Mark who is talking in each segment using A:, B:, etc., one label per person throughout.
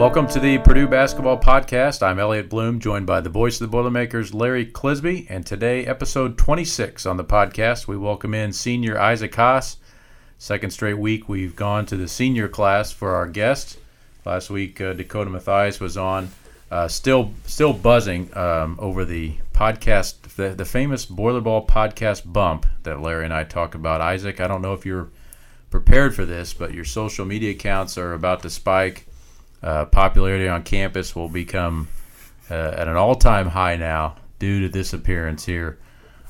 A: Welcome to the Purdue Basketball Podcast. I'm Elliot Bloom, joined by the voice of the Boilermakers, Larry Clisby, and today, episode 26 on the podcast, we welcome in senior Isaac Haas. Second straight week, we've gone to the senior class for our guest. Last week, uh, Dakota Mathias was on, uh, still still buzzing um, over the podcast, the, the famous Boilerball podcast bump that Larry and I talk about. Isaac, I don't know if you're prepared for this, but your social media accounts are about to spike. Uh, popularity on campus will become uh, at an all-time high now due to this appearance here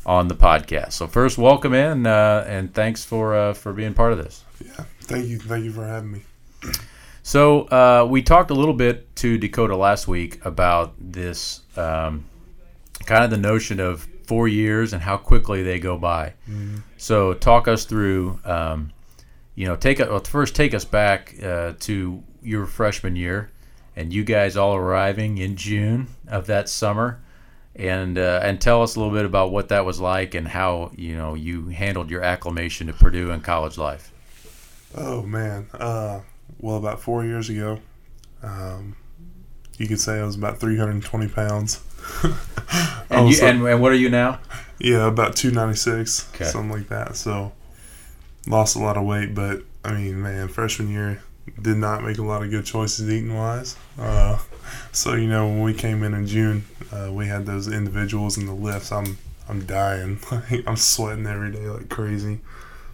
A: on the podcast. So first, welcome in uh, and thanks for uh, for being part of this.
B: Yeah, thank you, thank you for having me.
A: So uh, we talked a little bit to Dakota last week about this um, kind of the notion of four years and how quickly they go by. Mm-hmm. So talk us through. Um, you know, take well, first take us back uh, to your freshman year, and you guys all arriving in June of that summer, and uh, and tell us a little bit about what that was like and how you know you handled your acclimation to Purdue and college life.
B: Oh man, uh, well, about four years ago, um, you could say I was about 320 pounds.
A: and, you, and, and what are you now?
B: Yeah, about 296, okay. something like that. So lost a lot of weight, but I mean, man, freshman year did not make a lot of good choices eating wise. Uh, so you know, when we came in in June, uh, we had those individuals in the lifts. I'm I'm dying. I'm sweating every day like crazy.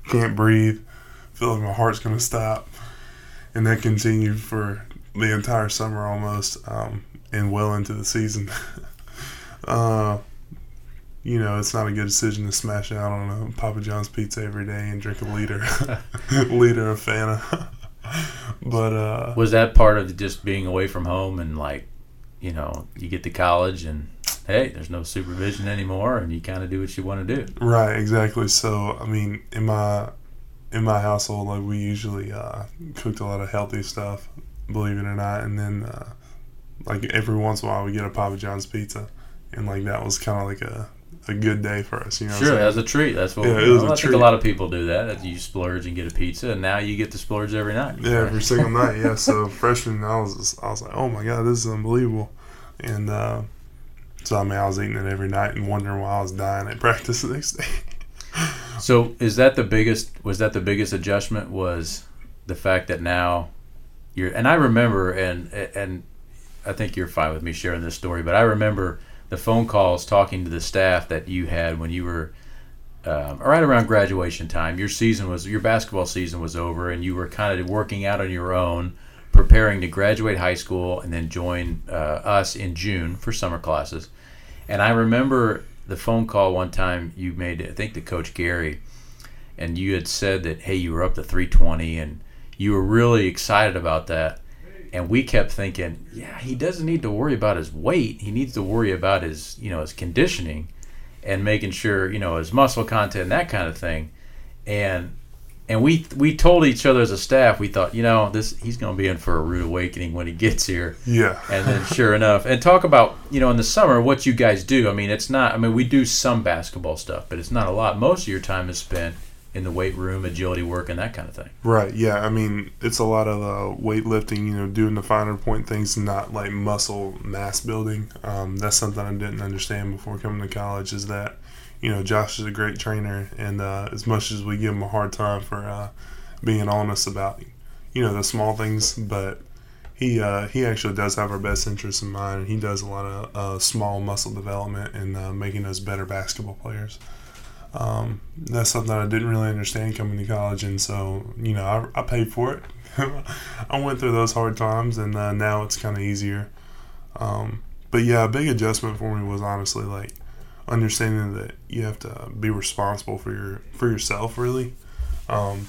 B: Can't breathe. Feel like my heart's gonna stop. And that continued for the entire summer almost, um, and well into the season. uh, you know, it's not a good decision to smash out on a Papa John's pizza every day and drink a liter, liter of Fanta. but uh,
A: was that part of just being away from home and like, you know, you get to college and hey, there's no supervision anymore, and you kind of do what you want to do.
B: Right, exactly. So, I mean, in my in my household, like we usually uh, cooked a lot of healthy stuff, believe it or not, and then uh, like every once in a while we get a Papa John's pizza, and like that was kind of like a a good day for us. You know,
A: sure, as a treat. That's what. Yeah, it was know, a I treat. think a lot of people do that. You splurge and get a pizza, and now you get to splurge every night.
B: Yeah, every single night. Yeah. So freshman, I was just, I was like, oh my god, this is unbelievable, and uh, so I mean, I was eating it every night and wondering why I was dying at practice the next day.
A: so is that the biggest? Was that the biggest adjustment? Was the fact that now you're and I remember and and I think you're fine with me sharing this story, but I remember the phone calls talking to the staff that you had when you were um, right around graduation time. Your season was your basketball season was over, and you were kind of working out on your own, preparing to graduate high school and then join uh, us in June for summer classes. And I remember the phone call one time you made, I think, to Coach Gary, and you had said that hey, you were up to 320, and you were really excited about that and we kept thinking, yeah, he doesn't need to worry about his weight. He needs to worry about his, you know, his conditioning and making sure, you know, his muscle content and that kind of thing. And and we we told each other as a staff, we thought, you know, this he's going to be in for a rude awakening when he gets here.
B: Yeah.
A: and then sure enough, and talk about, you know, in the summer what you guys do. I mean, it's not I mean, we do some basketball stuff, but it's not a lot. Most of your time is spent in the weight room, agility work, and that kind of thing.
B: Right. Yeah. I mean, it's a lot of uh, weightlifting. You know, doing the finer point things, not like muscle mass building. Um, that's something I didn't understand before coming to college. Is that you know Josh is a great trainer, and uh, as much as we give him a hard time for uh, being honest about you know the small things, but he uh, he actually does have our best interests in mind. and He does a lot of uh, small muscle development and uh, making us better basketball players. Um, that's something I didn't really understand coming to college, and so you know I, I paid for it. I went through those hard times, and uh, now it's kind of easier. Um, but yeah, a big adjustment for me was honestly like understanding that you have to be responsible for your for yourself, really. Because um,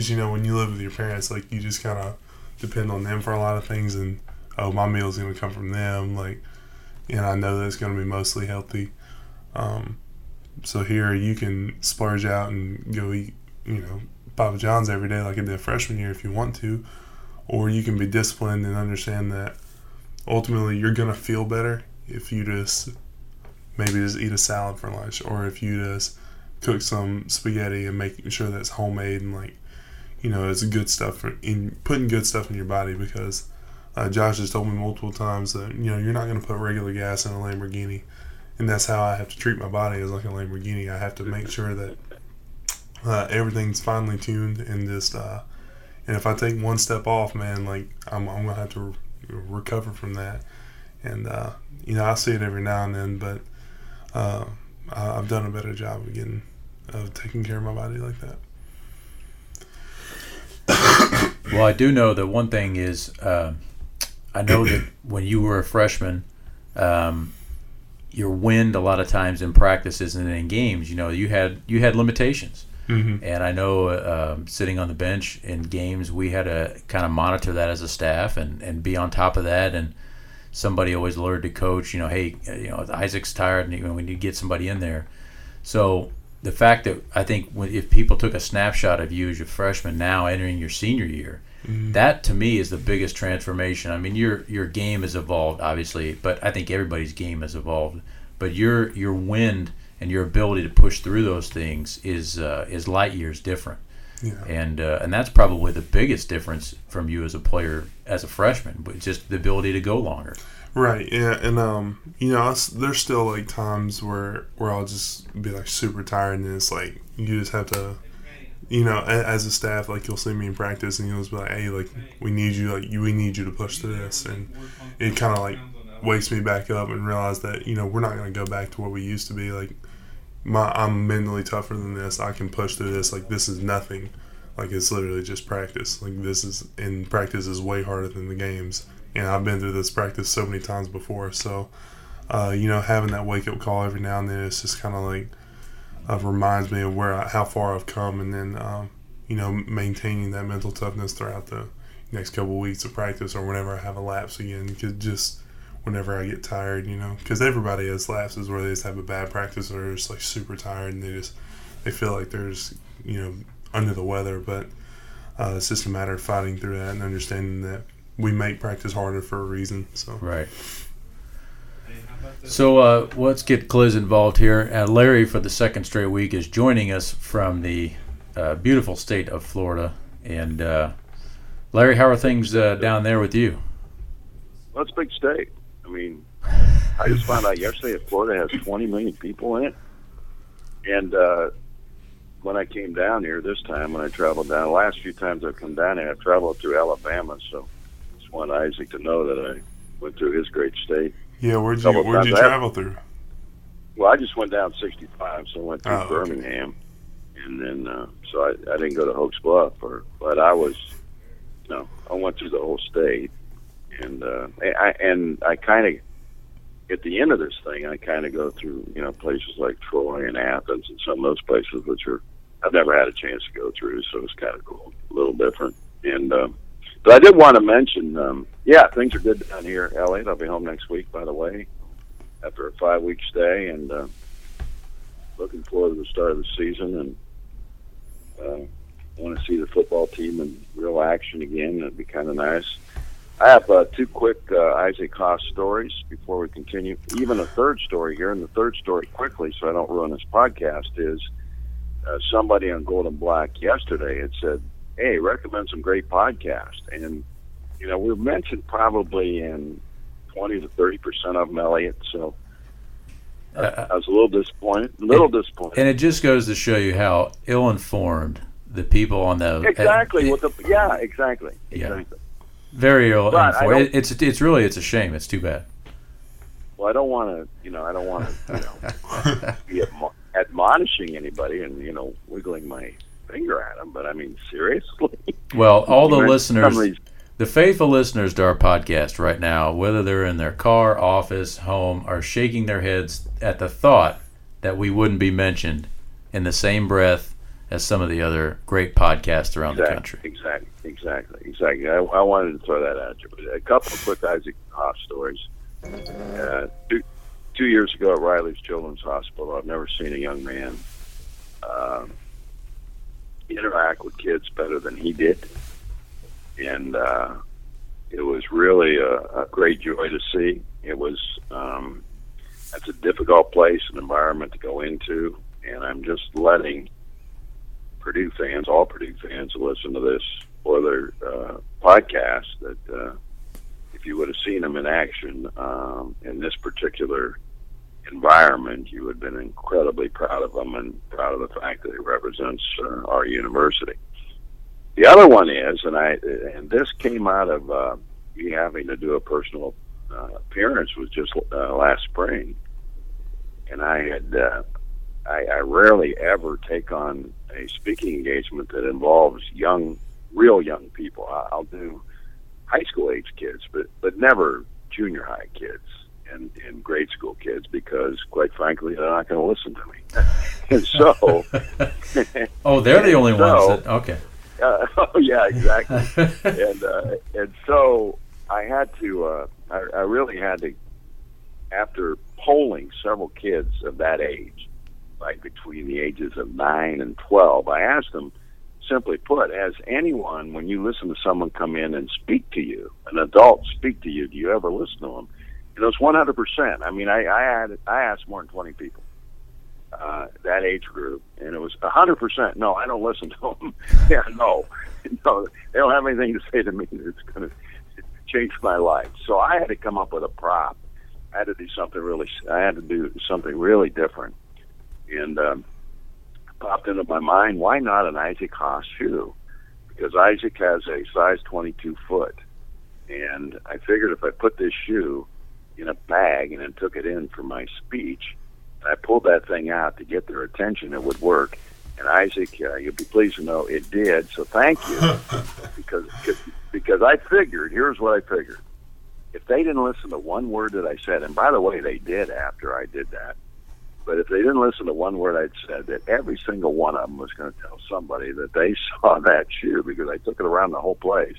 B: you know when you live with your parents, like you just kind of depend on them for a lot of things, and oh, my meal is going to come from them, like, and I know that it's to be mostly healthy. Um, so here you can splurge out and go eat, you know, Papa John's every day like I did freshman year if you want to, or you can be disciplined and understand that ultimately you're gonna feel better if you just maybe just eat a salad for lunch, or if you just cook some spaghetti and make sure that's homemade and like you know it's good stuff for in putting good stuff in your body because uh, Josh has told me multiple times that you know you're not going to put regular gas in a Lamborghini, and that's how I have to treat my body as like a Lamborghini. I have to make sure that uh, everything's finely tuned and just uh, and if I take one step off, man, like I'm, I'm gonna have to re- recover from that. And uh, you know I see it every now and then, but uh, I've done a better job of getting of taking care of my body like that.
A: Well, I do know that one thing is, uh, I know that when you were a freshman, um, your wind a lot of times in practices and in games, you know, you had you had limitations.
B: Mm-hmm.
A: And I know uh, sitting on the bench in games, we had to kind of monitor that as a staff and, and be on top of that. And somebody always alerted to coach, you know, hey, you know, Isaac's tired and you we need to get somebody in there. So the fact that I think when, if people took a snapshot of you as a freshman now entering your senior year,
B: Mm-hmm.
A: that to me is the biggest transformation. I mean, your your game has evolved obviously, but I think everybody's game has evolved. But your your wind and your ability to push through those things is uh, is light years different.
B: Yeah.
A: And uh, and that's probably the biggest difference from you as a player as a freshman, but just the ability to go longer.
B: Right. Yeah. And um, you know, there's still like times where where I'll just be like super tired, and it's like you just have to, you know, as a staff, like you'll see me in practice, and you'll be like, hey, like we need you, like we need you to push through this, and it kind of like wakes me back up and realize that you know we're not going to go back to what we used to be. Like my, I'm mentally tougher than this. I can push through this. Like this is nothing. Like it's literally just practice. Like this is in practice is way harder than the games. And I've been through this practice so many times before. So, uh, you know, having that wake up call every now and then, it's just kind of like uh, reminds me of where I, how far I've come, and then um, you know maintaining that mental toughness throughout the next couple of weeks of practice or whenever I have a lapse again. Because just whenever I get tired, you know, because everybody has lapses where they just have a bad practice or they're just like super tired and they just they feel like they're just you know under the weather, but uh, it's just a matter of fighting through that and understanding that we make practice harder for a reason. So
A: Right. So uh, let's get Cliz involved here. Uh, Larry, for the second straight week, is joining us from the uh, beautiful state of Florida. And uh, Larry, how are things uh, down there with you?
C: Well, it's a big state. I mean, I just found out yesterday that Florida has 20 million people in it. And uh, when I came down here this time, when I traveled down, the last few times I've come down here, I've traveled through Alabama. So I just want Isaac to know that I went through his great state.
B: Yeah, where'd you where'd you travel through?
C: Well, I just went down 65, so I went through
B: Oh, okay.
C: Birmingham, and then uh, so I, I didn't go to Hokes Bluff, or but I was, no, I went through the whole state, and uh, I and I kind of at the end of this thing, I kind of go through you know places like Troy and Athens and some of those places which are I've never had a chance to go through, so it's kind of cool, a little different, and. Um, but I did want to mention, um, yeah, things are good down here, LA. I'll be home next week, by the way after a five week stay and uh, looking forward to the start of the season and uh, want to see the football team in real action again. That'd be kind of nice. I have uh, two quick uh, Isaac Haas stories before we continue. Even a third story here, and the third story quickly, so I don't ruin this podcast, is uh, somebody on Gold and Black yesterday had said, "Hey, recommend some great podcasts." And you know, we've mentioned probably in twenty to thirty percent of them, Elliot. So
A: Uh,
C: I was a little disappointed. A little disappointed.
A: and it just goes to show you how ill-informed the people on those.
C: exactly.
A: uh,
C: What the? Yeah, exactly.
A: Yeah.
C: Exactly.
A: very ill-informed. It, it's it's really it's a shame. It's too bad.
C: Well, I don't want to. You know, I don't want to. You know, be admonishing anybody and you know wiggling my finger at them. But I mean, seriously.
A: Well, all the listeners, the faithful listeners to our podcast right now, whether they're in their car, office, home, are shaking their heads at the thought that we wouldn't be mentioned in the same breath as some of the other great podcasts around the country.
C: exactly, exactly, exactly. I, I wanted to throw that at you. But a couple of quick Isaac Haas stories. Uh, two, two years ago at Riley's Children's Hospital, I've never seen a young man um, interact with kids better than he did, and uh, it was really a, a great joy to see. It was um, that's a difficult place and environment to go into, and I'm just letting Purdue fans, all Purdue fans, listen to this or their uh, podcast, that uh, if you would have seen him in action um, in this particular environment, you would have been incredibly proud of him and proud of the fact that he represents uh, our university. The other one is, and I and this came out of uh, me having to do a personal uh, appearance was just uh, last spring, and I had uh, I, I rarely ever take on a speaking engagement that involves young, real young people. I, I'll do high school age kids, but but never junior high kids and, and grade school kids because, quite frankly, they're not going to listen to me. and so,
A: oh, they're the only so, ones that okay.
C: Uh, oh yeah, exactly. and uh, and so I had to. Uh, I, I really had to. After polling several kids of that age, like between the ages of nine and twelve, I asked them simply put, as anyone, when you listen to someone come in and speak to you, an adult speak to you, do you ever listen to them? It was 100%. I mean, I, I had, I asked more than 20 people, uh, that age group, and it was 100%. No, I don't listen to them. yeah, no, no, they don't have anything to say to me that's going to change my life. So I had to come up with a prop. I had to do something really, I had to do something really different. And, um, popped into my mind, why not an Isaac Haas shoe? Because Isaac has a size 22 foot. And I figured if I put this shoe in a bag and then took it in for my speech, and I pulled that thing out to get their attention, it would work. And Isaac, uh, you'll be pleased to know it did. So thank you, because because I figured. Here's what I figured: if they didn't listen to one word that I said, and by the way, they did after I did that, but if they didn't listen to one word I'd said, that every single one of them was going to tell somebody that they saw that shoe because I took it around the whole place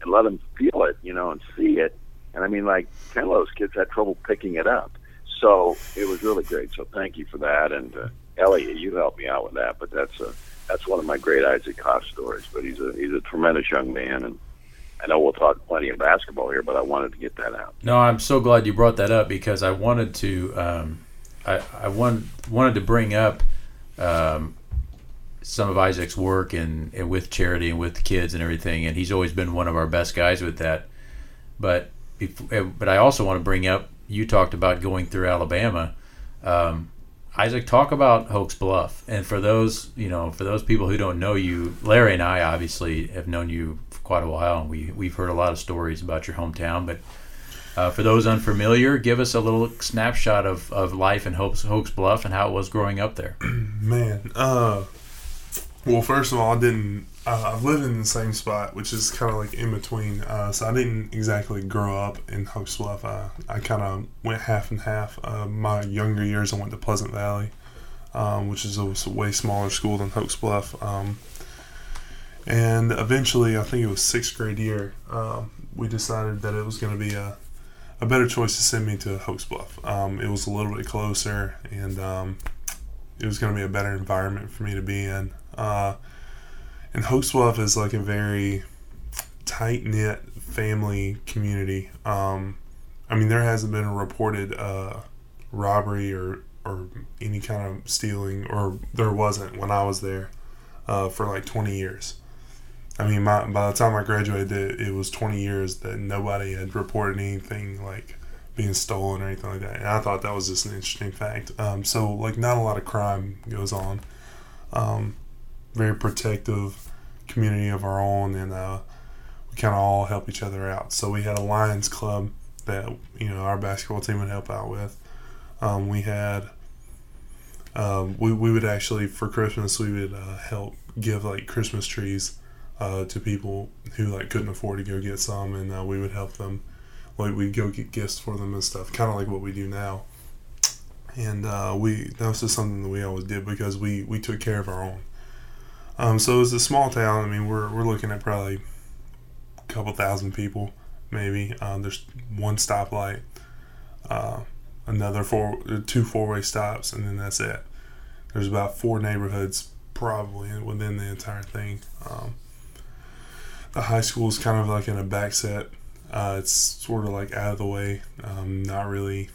C: and let them feel it, you know, and see it. And I mean, like ten of those kids had trouble picking it up. So it was really great. So thank you for that. And uh, Elliot, you helped me out with that. But that's a that's one of my great Isaac Haas stories. But he's a he's a tremendous young man, and I know we'll talk plenty of basketball here, but I wanted to get that out.
A: No, I'm so glad you brought that up because I wanted to. Um, I, I want, wanted to bring up um, some of Isaac's work and, and, with charity and with kids and everything, and he's always been one of our best guys with that. But eh, but I also want to bring up you talked about going through Alabama. Um, Isaac, talk about Hokes Bluff, and for those you know, for those people who don't know you, Larry and I obviously have known you for quite a while, and we we've heard a lot of stories about your hometown, but uh, for those unfamiliar, give us a little snapshot of, of life in Hokes, Hokes Bluff and how it was growing up there.
B: Man, uh, well, first of all, I didn't. Uh, I've lived in the same spot, which is kind of like in between. Uh, so I didn't exactly grow up in Hokes Bluff. I, I kind of went half and half. Uh, my younger years, I went to Pleasant Valley, um, which is a, way smaller school than Hokes Bluff. Um, and eventually, I think it was sixth grade year, um, we decided that it was going to be a a better choice to send me to Hokes Bluff. Um, it was a little bit closer, and um, it was going to be a better environment for me to be in. Uh, and Hokes Bluff is like a very tight knit family community. Um, I mean, there hasn't been a reported uh, robbery or or any kind of stealing, or there wasn't when I was there uh, for like 20 years. I mean, my, by the time I graduated, it, it, was 20 years that nobody had reported anything like being stolen or anything like that. And I thought that was just an interesting fact. Um, so, like, not a lot of crime goes on. Um, very protective community of our own, and uh, we kind of all help each other out. So, we had a Lions Club that, you know, our basketball team would help out with. Um, we had, um, we, we would actually, for Christmas, we would uh, help give, like, Christmas trees uh, to people who like couldn't afford to go get some, and uh, we would help them. Like we'd go get gifts for them and stuff, kind of like what we do now. And uh, we that was just something that we always did because we we took care of our own. Um, so it's a small town. I mean, we're we're looking at probably a couple thousand people, maybe. Um, there's one stoplight, uh, another four, two four-way stops, and then that's it. There's about four neighborhoods probably within the entire thing. Um, the high school is kind of like in a back set. Uh, it's sort of like out of the way. Um, not really,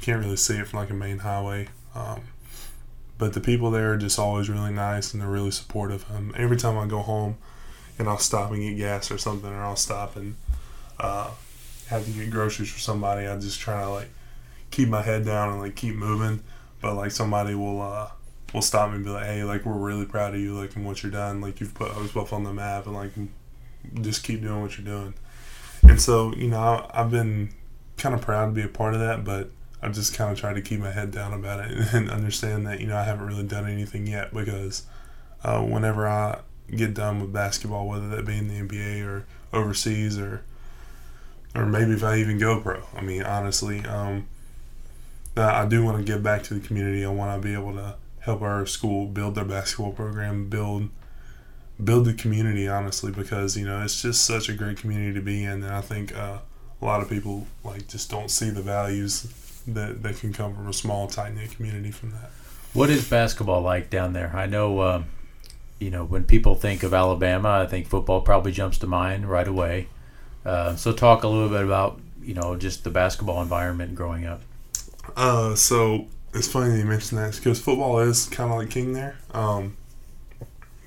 B: can't really see it from like a main highway. Um, but the people there are just always really nice and they're really supportive. Um, every time I go home and I'll stop and get gas or something, or I'll stop and uh, have to get groceries for somebody, I just try to like keep my head down and like keep moving. But like somebody will uh will stop me and be like, hey, like we're really proud of you, like and what you're done, like you've put Buff on the map, and like just keep doing what you're doing. And so you know I've been kind of proud to be a part of that, but I've just kind of tried to keep my head down about it and understand that you know I haven't really done anything yet because uh, whenever I get done with basketball, whether that be in the NBA or overseas or or maybe if I even go pro. I mean, honestly, um, I do want to give back to the community. I want to be able to help our school build their basketball program, build build the community. Honestly, because you know it's just such a great community to be in, and I think uh, a lot of people like just don't see the values that that can come from a small, tight knit community from that.
A: What is basketball like down there? I know. Uh, you know, when people think of Alabama, I think football probably jumps to mind right away. Uh, so, talk a little bit about you know just the basketball environment growing up.
B: Uh, so it's funny that you mentioned that because football is kind of like king there. Um,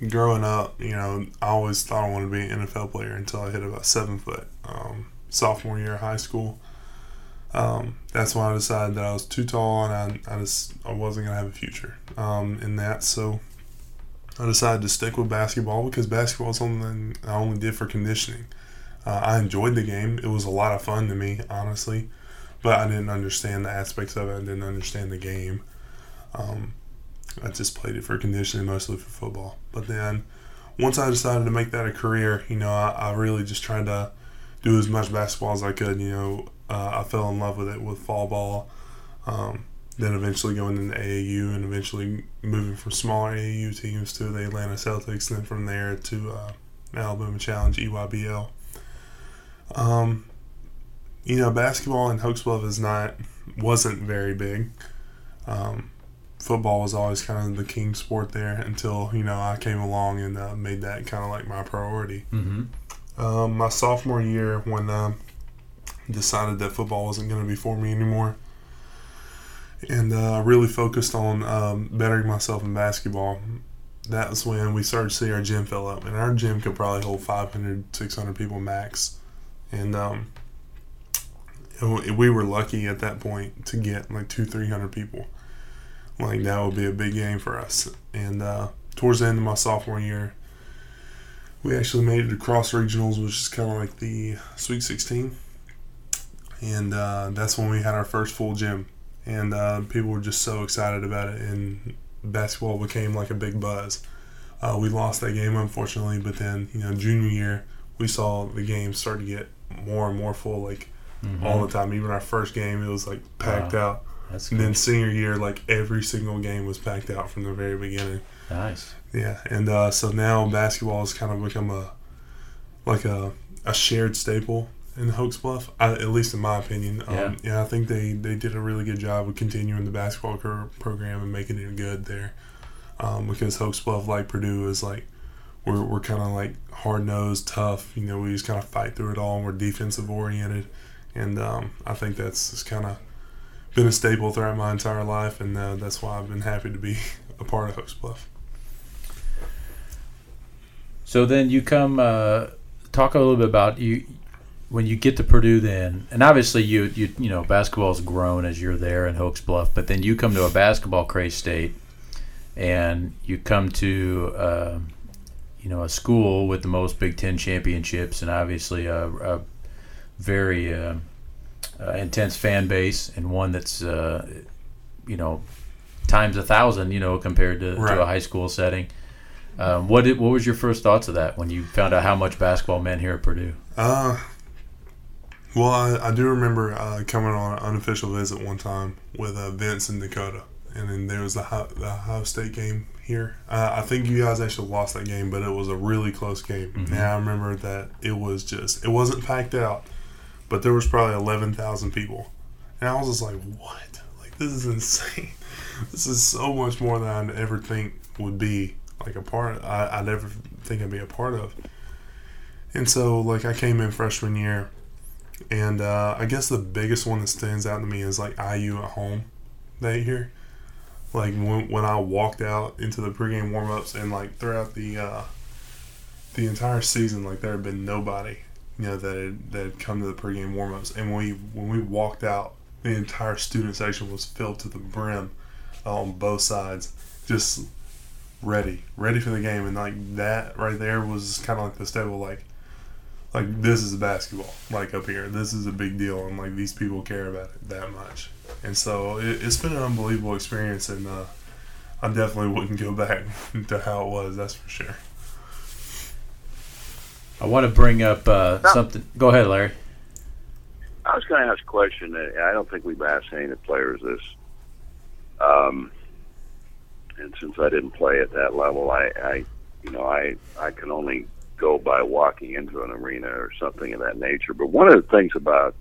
B: growing up, you know, I always thought I wanted to be an NFL player until I hit about seven foot. Um, sophomore year of high school. Um, that's when I decided that I was too tall and I, I just I wasn't gonna have a future um, in that. So I decided to stick with basketball because basketball is something I only did for conditioning. Uh, I enjoyed the game. It was a lot of fun to me, honestly, but I didn't understand the aspects of it. I didn't understand the game. Um, I just played it for conditioning, mostly for football. But then, once I decided to make that a career, you know, I, I really just tried to do as much basketball as I could. You know, uh, I fell in love with it with fall ball. Um, then eventually going into AAU and eventually moving from smaller AAU teams to the Atlanta Celtics, and then from there to uh, Alabama Challenge EYBL. Um, you know, basketball in Hokes Bluff is not wasn't very big. Um, football was always kind of the king sport there until you know I came along and uh, made that kind of like my priority.
A: Mm-hmm.
B: Um, my sophomore year, when uh, decided that football wasn't going to be for me anymore, and uh, really focused on um, bettering myself in basketball. That was when we started to see our gym fill up, and our gym could probably hold 500, 600 people max. And um, we were lucky at that point to get like two, three hundred people. Like that would be a big game for us. And uh, towards the end of my sophomore year, we actually made it across regionals, which is kind of like the Sweet 16. And uh, that's when we had our first full gym and uh, people were just so excited about it, and basketball became like a big buzz. Uh, we lost that game unfortunately, but then you know junior year we saw the game start to get more and more full, like mm-hmm. all the time. Even our first game, it was like packed wow. out. That's and then senior year, like every single game was packed out from the very beginning.
A: Nice.
B: Yeah, and uh, so now basketball has kind of become a like a a shared staple in Hokes Bluff, I, at least in my opinion. Um, yeah. yeah, I think they, they did a really good job of continuing the basketball program and making it good there. Um, because Hokes Bluff, like Purdue, is like we're, we're kind of like hard nosed, tough. You know, we just kind of fight through it all, and we're defensive oriented. And um, I think that's kind of been a staple throughout my entire life, and uh, that's why I've been happy to be a part of Hokes Bluff.
A: So then you come uh, talk a little bit about you when you get to Purdue, then, and obviously you you you know basketball's grown as you're there in Hokes Bluff, but then you come to a basketball craze state, and you come to uh, you know a school with the most Big Ten championships, and obviously a, a very uh, uh, intense fan base, and one that's uh, you know times a thousand, you know, compared to, right. to a high school setting. Um, what did, what was your first thoughts of that when you found out how much basketball meant here at Purdue?
B: Uh, well, I, I do remember uh, coming on an unofficial visit one time with uh, Vince and Dakota, and then there was the Ohio, the Ohio State game here. Uh, I think you guys actually lost that game, but it was a really close game. Mm-hmm. And I remember that it was just it wasn't packed out, but there was probably eleven thousand people, and I was just like, "What? Like this is insane! this is so much more than I'd ever think would be like a part. Of, I I'd ever think I'd be a part of." And so, like, I came in freshman year and uh, I guess the biggest one that stands out to me is like IU at home that year. Like when, when I walked out into the pregame warmups and like throughout the uh, the entire season, like there had been nobody you know, that had, that had come to the pregame warmups. And when we when we walked out, the entire student section was filled to the brim uh, on both sides, just ready, ready for the game. And like that right there was kind of like the stable, like like this is basketball, like up here. This is a big deal, and like these people care about it that much. And so it, has been an unbelievable experience, and uh, I definitely wouldn't go back to how it was. That's for sure.
A: I want to bring up uh, something. Go ahead, Larry.
C: I was going to ask a question. I don't think we've asked any of the players this. Um, and since I didn't play at that level, I, I, you know, I, I can only go by walking into an arena or something of that nature. But one of the things about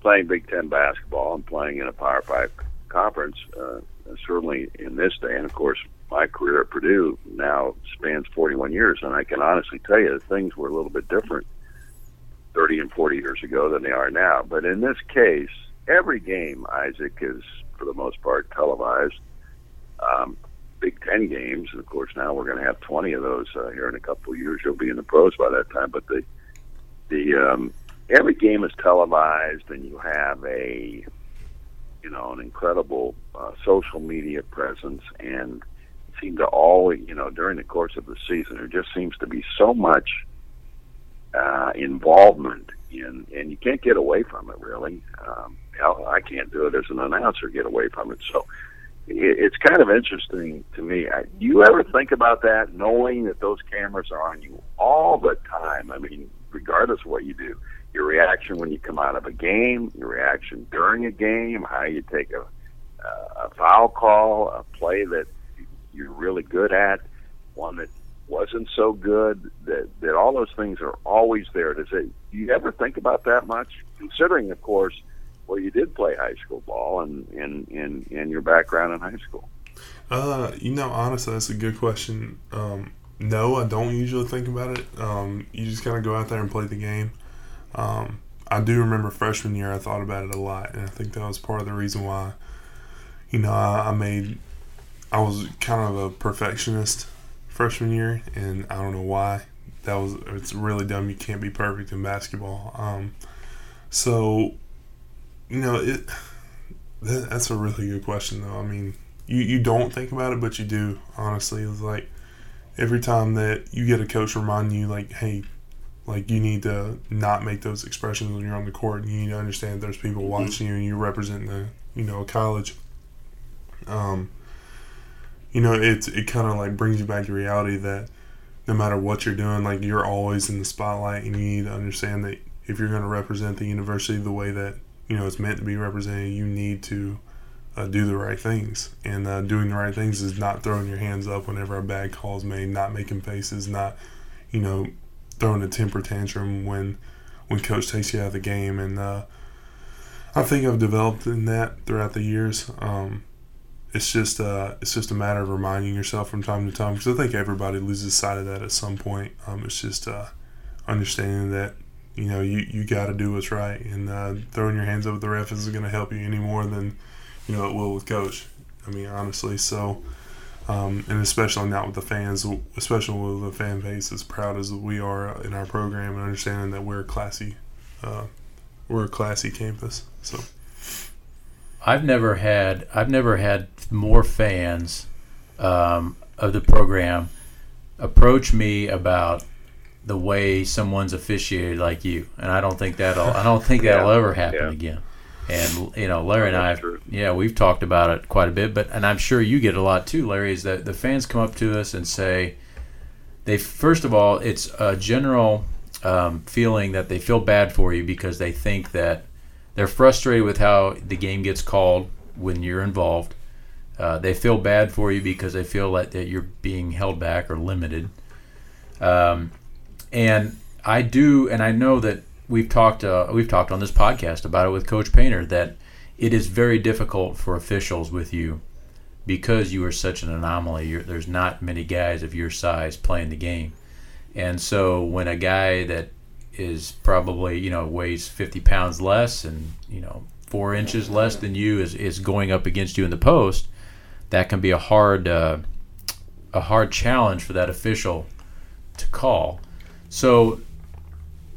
C: playing Big Ten basketball and playing in a Power Five conference, uh, certainly in this day, and of course, my career at Purdue now spans 41 years, and I can honestly tell you that things were a little bit different 30 and 40 years ago than they are now. But in this case, every game, Isaac, is for the most part televised. Um, Big Ten games, and of course now we're going to have 20 of those uh, here in a couple of years. You'll be in the pros by that time. But the the um, every game is televised, and you have a you know an incredible uh, social media presence, and seem to always you know during the course of the season there just seems to be so much uh, involvement in, and you can't get away from it really. Um, I can't do it as an announcer, get away from it. So it's kind of interesting to me. Do you ever think about that, knowing that those cameras are on you all the time? I mean, regardless of what you do, your reaction when you come out of a game, your reaction during a game, how you take a, a foul call, a play that you're really good at, one that wasn't so good. That that all those things are always there. Does it? Do you ever think about that much? Considering, of course well, you did play high school ball and in in in your background in high school.
B: Uh, you know, honestly, that's a good question. Um, no, I don't usually think about it. Um, you just kind of go out there and play the game. Um, I do remember freshman year, I thought about it a lot, and I think that was part of the reason why. You know, I, I made, I was kind of a perfectionist freshman year, and I don't know why. That was it's really dumb. You can't be perfect in basketball. Um, so you know, it. That's a really good question, though. I mean, you, you don't think about it, but you do. Honestly, it's like every time that you get a coach remind you, like, hey, like you need to not make those expressions when you're on the court. You need to understand there's people mm-hmm. watching you, and you represent the, you know, a college. Um, you know, it's it kind of like brings you back to reality that no matter what you're doing, like you're always in the spotlight, and you need to understand that if you're going to represent the university the way that you know it's meant to be represented, you need to uh, do the right things. And uh, doing the right things is not throwing your hands up whenever a bad call is made, not making faces, not you know throwing a temper tantrum when when coach takes you out of the game. And uh, I think I've developed in that throughout the years. Um, it's just uh, it's just a matter of reminding yourself from time to time because I think everybody loses sight of that at some point. Um, it's just uh, understanding that you know, you, you got to do what's right. And uh, throwing your hands up at the ref isn't going to help you any more than, you know, it will with coach. I mean, honestly. So, um, and especially not with the fans, especially with the fan base as proud as we are in our program and understanding that we're classy, uh, we're a classy campus. So,
A: I've never had I've never had more fans um, of the program approach me about the way someone's officiated like you, and I don't think that'll I don't think that'll yeah. ever happen yeah. again. And you know, Larry and I, yeah, we've talked about it quite a bit, but and I'm sure you get a lot too, Larry. Is that the fans come up to us and say, they first of all, it's a general um, feeling that they feel bad for you because they think that they're frustrated with how the game gets called when you're involved. Uh, they feel bad for you because they feel like that you're being held back or limited. Um, and I do, and I know that we've talked uh, we've talked on this podcast about it with Coach Painter that it is very difficult for officials with you because you are such an anomaly. You're, there's not many guys of your size playing the game, and so when a guy that is probably you know weighs 50 pounds less and you know four inches less than you is, is going up against you in the post, that can be a hard uh, a hard challenge for that official to call. So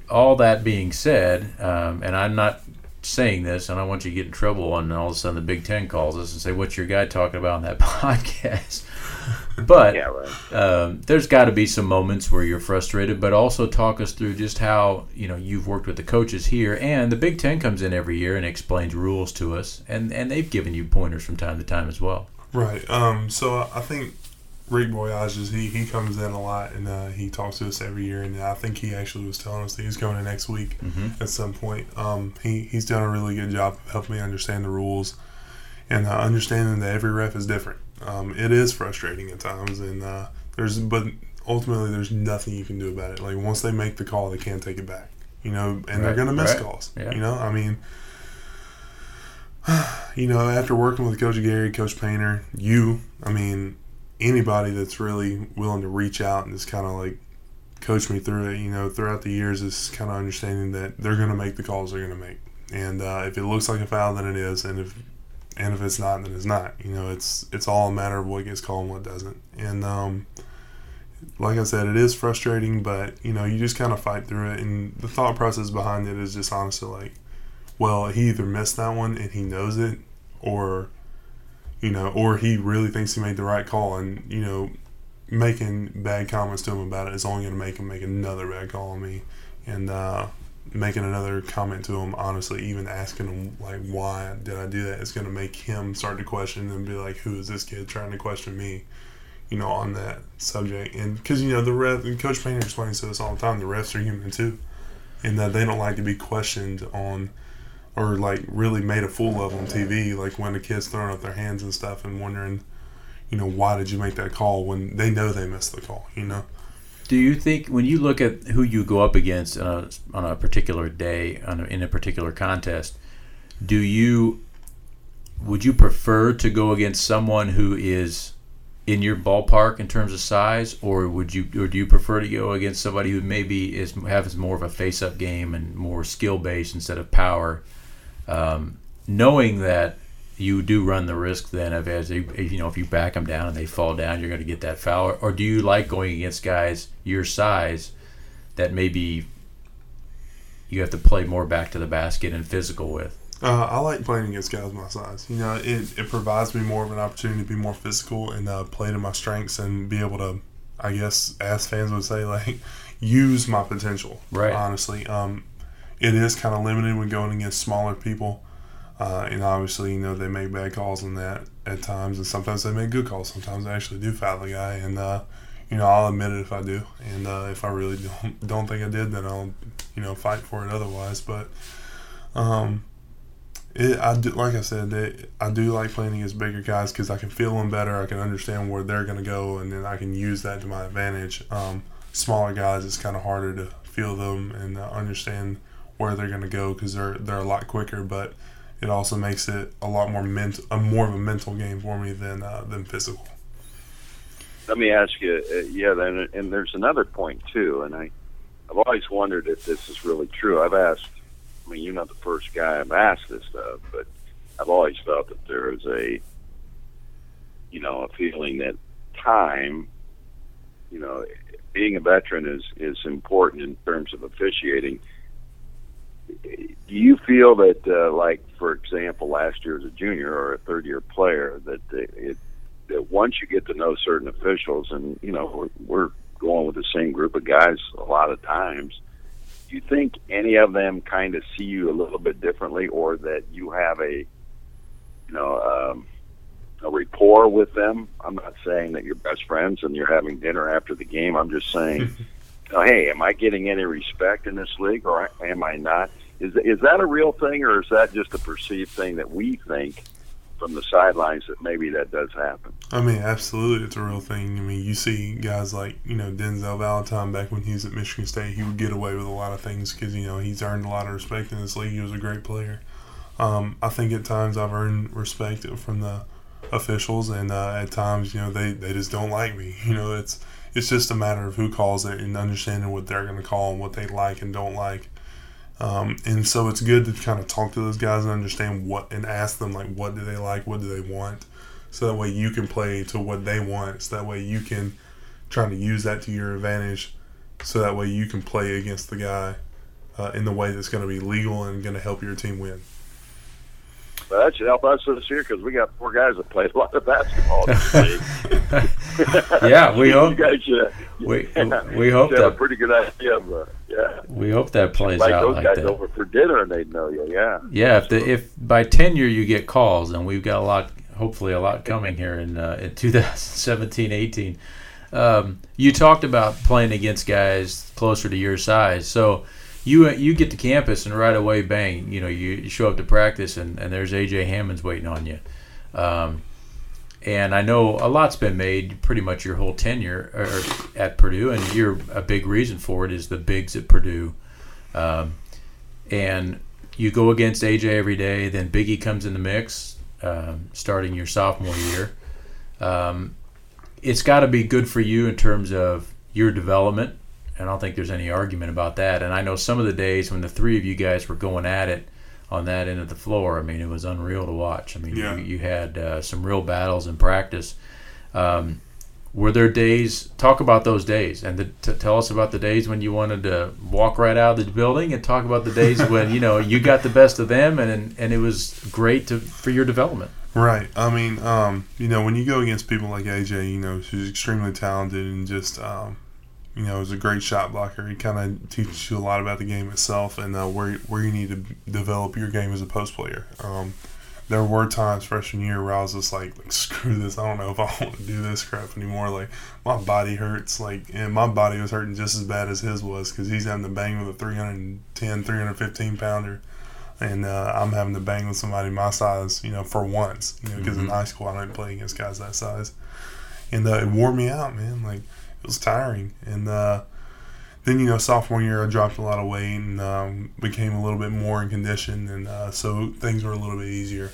A: all that being said, um, and I'm not saying this, and I want you to get in trouble, and all of a sudden the Big Ten calls us and say, "What's your guy talking about on that podcast?" but
C: Yeah, right.
A: um, there's got to be some moments where you're frustrated, but also talk us through just how you know you've worked with the coaches here, and the Big Ten comes in every year and explains rules to us, and and they've given you pointers from time to time as well.
B: Right. Um, so I think Rick Boyages, he, he comes in a lot and uh, he talks to us every year. And I think he actually was telling us that he's going in next week
A: Mm-hmm.
B: at some point. Um, he, he's done a really good job of helping me understand the rules and uh, understanding that every ref is different. Um, it is frustrating at times, and uh, there's but ultimately there's nothing you can do about it. Like once they make the call, they can't take it back. You know, and they're gonna miss
A: right.
B: calls.
A: Yeah.
B: You know, I mean, you know, after working with Coach Gary, Coach Painter, you, I mean, anybody that's really willing to reach out and just kind of like coach me through it, you know, throughout the years is kind of understanding that they're going to make the calls they're going to make. And uh, if it looks like a foul, then it is. And if and if it's not, then it's not. You know, it's it's all a matter of what gets called and what doesn't. And um, like I said, it is frustrating, but you know, you just kind of fight through it. And the thought process behind it is just honestly like, well, he either missed that one and he knows it, or you know, or he really thinks he made the right call, and you know, making bad comments to him about it is only going to make him make another bad call on me, and uh, making another comment to him, honestly, even asking him like, why did I do that, is going to make him start to question and be like, who is this kid trying to question me? You know, on that subject, and because you know the ref, and Coach Painter explains to us all the time, the refs are human too, and that they don't like to be questioned on or like really made a fool of on TV, like when the kids throwing up their hands and stuff and wondering, you know, why did you make that call when they know they missed the call, you know?
A: Do you think when you look at who you go up against on a, on a particular day on a, in a particular contest, do you would you prefer to go against someone who is in your ballpark in terms of size, or would you or do you prefer to go against somebody who maybe is has more of a face-up game and more skill-based instead of power, um, knowing that you do run the risk then of as you, you know if you back them down and they fall down, you're going to get that foul, or, or do you like going against guys your size that maybe you have to play more back to the basket and physical with?
B: Uh, I like playing against guys my size. You know, it, it provides me more of an opportunity to be more physical and uh, play to my strengths and be able to, I guess, as fans would say, like, use my potential.
A: Right.
B: Honestly, um, it is kind of limited when going against smaller people. Uh, and obviously, you know, they make bad calls in that at times, and sometimes they make good calls. Sometimes they actually do foul the guy, and uh, you know, I'll admit it if I do, and uh, if I really don't don't think I did, then I'll you know fight for it otherwise. But um, it, I do, like I said, it, I do like playing against bigger guys because I can feel them better. I can understand where they're going to go, and then I can use that to my advantage. Um, smaller guys, it's kind of harder to feel them and uh, understand where they're going to go because they're they're a lot quicker. But it also makes it a lot more mental, a more of a mental game for me than uh, than physical.
C: Let me ask you, uh, yeah, then, and there's another point too, and I, I've always wondered if this is really true. I've asked, I mean, you're not the first guy I've asked this stuff, but I've always felt that there is a, you know, a feeling that time, you know, being a veteran is is important in terms of officiating. Do you feel that, uh, like, for example, last year as a junior or a third year player, that it that once you get to know certain officials, and you know we're, we're going with the same group of guys a lot of times, do you think any of them kind of see you a little bit differently, or that you have a, you know, um, a rapport with them? I'm not saying that you're best friends and you're having dinner after the game. I'm just saying, hey, am I getting any respect in this league, or am I not? Is is that a real thing, or is that just a perceived thing that we think? from the sidelines that maybe that does happen.
B: I mean, absolutely, it's a real thing. I mean, you see guys like you know Denzel Valentine back when he was at Michigan State. He would get away with a lot of things because you know he's earned a lot of respect in this league. He was a great player. Um, I think at times I've earned respect from the officials, and uh, at times you know they, they just don't like me. You know, it's it's just a matter of who calls it and understanding what they're going to call and what they like and don't like. Um, and so it's good to kind of talk to those guys and understand what and ask them like what do they like, what do they want, so that way you can play to what they want. So that way you can try to use that to your advantage. So that way you can play against the guy uh, in the way that's going to be legal and going to help your team win.
C: Well, that should help us this year because we got four guys that played a lot of basketball.
A: yeah, we hope.
C: you guys should,
A: we we hope
C: have a
A: that
C: pretty good idea uh, yeah.
A: we hope that plays
C: Invite
A: out
C: those
A: like
C: guys
A: that.
C: over for dinner and they'd know you. Yeah.
A: Yeah, if the, if by tenure you get calls, and we've got a lot, hopefully a lot coming here in uh, in 2017, 18. Um, you talked about playing against guys closer to your size, so you you get to campus and right away, bang, you know, you, you show up to practice and, and there's AJ Hammons waiting on you. Um, and I know a lot's been made pretty much your whole tenure at Purdue, and you're a big reason for it is the bigs at Purdue. Um, and you go against AJ every day. Then Biggie comes in the mix, um, starting your sophomore year. Um, it's got to be good for you in terms of your development. And I don't think there's any argument about that. And I know some of the days when the three of you guys were going at it on that end of the floor, I mean, it was unreal to watch. I mean,
B: Yeah.
A: you, you had uh, some real battles in practice. Um, were there days? Talk about those days, and the, t- tell us about the days when you wanted to walk right out of the building, and talk about the days when you know you got the best of them, and and it was great to for your development.
B: Right. I mean, um, you know, when you go against people like AJ, you know, she's extremely talented and just, um, you know, is a great shot blocker. He kind of teaches you a lot about the game itself and uh, where where you need to develop your game as a post player. Um, there were times freshman year where I was just like, like, screw this. I don't know if I want to do this crap anymore. Like, my body hurts. Like, and my body was hurting just as bad as his was because he's having to bang with a 310, 315 pounder and uh, I'm having to bang with somebody my size, you know, for once, you know, because in
A: Mhm.
B: high school I didn't play against guys that size, and uh, it wore me out, man. Like it was tiring, and uh, then you know sophomore year I dropped a lot of weight and um, became a little bit more in condition, and uh, so things were a little bit easier.